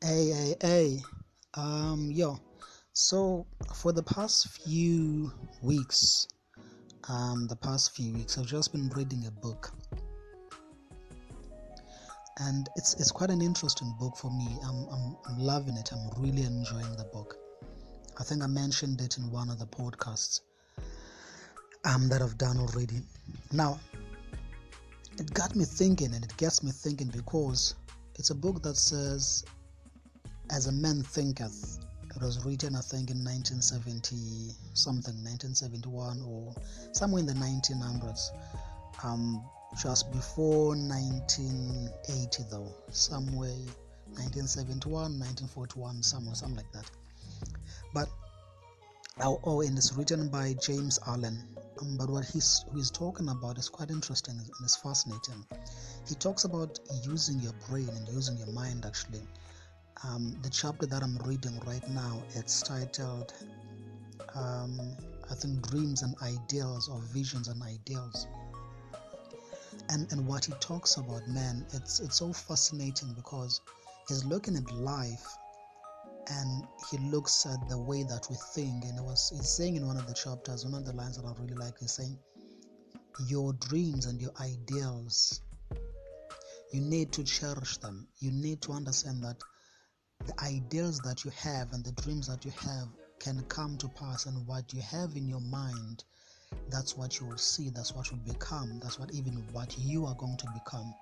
Hey, hey, hey. Um, yo. So for the past few weeks, um, the past few weeks, I've just been reading a book, and it's it's quite an interesting book for me. I'm I'm, I'm loving it. I'm really enjoying the book. I think I mentioned it in one of the podcasts um, that I've done already. Now, it got me thinking, and it gets me thinking because it's a book that says as a Man Thinketh. It was written, I think, in 1970 something, 1971 or somewhere in the 1900s. Um, just before 1980, though, somewhere 1971, 1941, somewhere, something like that. But oh, and it's written by James Allen. Um, but what he's he's talking about is quite interesting and it's fascinating. He talks about using your brain and using your mind actually um, the chapter that I'm reading right now it's titled um, I think dreams and ideals or visions and ideals. And and what he talks about man it's it's so fascinating because he's looking at life and he looks at the way that we think. And it was he's saying in one of the chapters one of the lines that I really like is saying your dreams and your ideals you need to cherish them. You need to understand that the ideals that you have and the dreams that you have can come to pass and what you have in your mind that's what you will see that's what will become that's what even what you are going to become.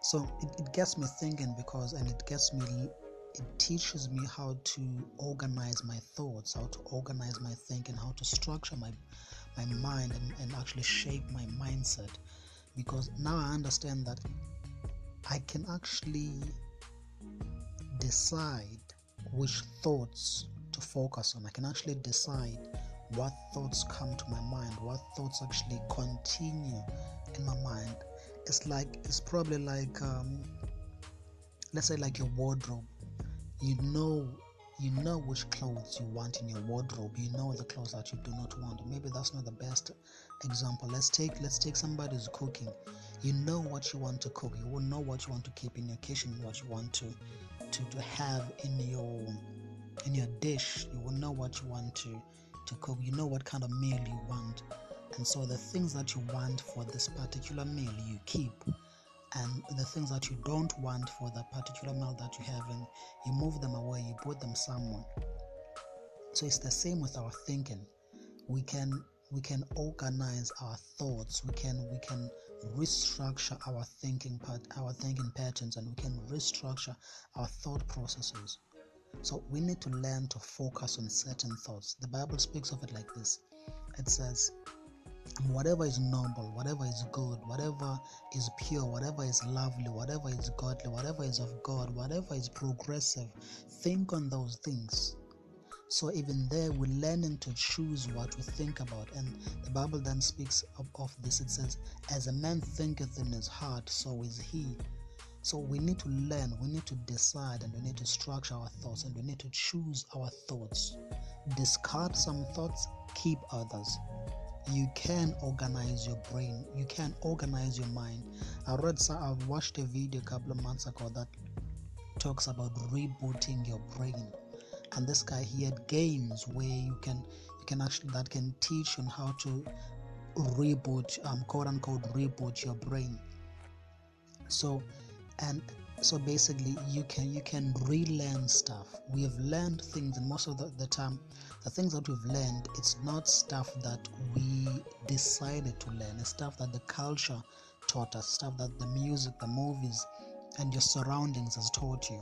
So it, it gets me thinking because and it gets me it teaches me how to organize my thoughts how to organize my thinking how to structure my my mind and, and actually shape my mindset. Because now i understand that i can actually decide which thoughts to focus on. I can actually decide what thoughts come to my mind, what thoughts actually continue in my mind. It's like, it's probably like, um, let's say, like your wardrobe. You know you know which clothes you want in your wardrobe you know the clothes that you do not want maybe that's not the best example let's take let's take somebody who's cooking you know what you want to cook you will know what you want to keep in your kitchen what you want to to, to have in your in your dish you will know what you want to to cook. You know what kind of meal you want. And so the things that you want for this particular meal you keep. And the things that you don't want for the particular meal that you have and you move them away you put them somewhere. So it's the same with our thinking. We can we can organize our thoughts. We can we can restructure our thinking part our thinking patterns and we can restructure our thought processes. So we need to learn to focus on certain thoughts. The bible speaks of it like this. It says whatever is noble, whatever is good, whatever is pure, whatever is lovely, whatever is godly, whatever is of God, whatever is progressive, think on those things. So even there, we're learning to choose what we think about. And the Bible then speaks of, of this. It says, As a man thinketh in his heart, so is he. So we need to learn, we need to decide, and we need to structure our thoughts, and we need to choose our thoughts. Discard some thoughts, keep others you can organize your brain you can organize your mind i read i watched a video a couple of months ago that talks about rebooting your brain and this guy he had games where you can you can actually that can teach you how to reboot um quote unquote reboot your brain. So and so basically you can you can relearn stuff. We have learned things and most of the, the time the things that we've learned it's not stuff that we decided to learn. It's stuff that the culture taught us stuff that the music the movies and your surroundings has taught you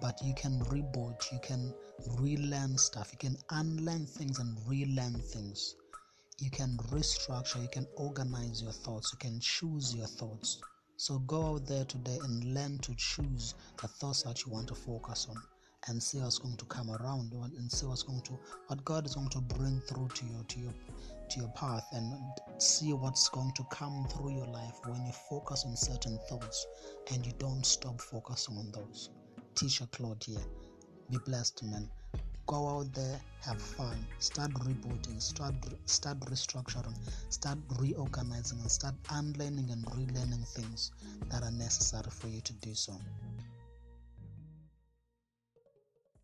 but you can reboot you can relearn stuff you can unlearn things and relearn things you can restructure you can organize your thoughts you can choose your thoughts so go out there today and learn to choose the thoughts that you want to focus on and see what's going to come around and see what's going to what God is going to bring through to you to your to your path and see what's going to come through your life when you focus on certain thoughts and you don't stop focusing on those. Teacher Claude here. Be blessed, man. Go out there, have fun, start rebooting, start start restructuring, start reorganizing, and start unlearning and relearning things that are necessary for you to do so.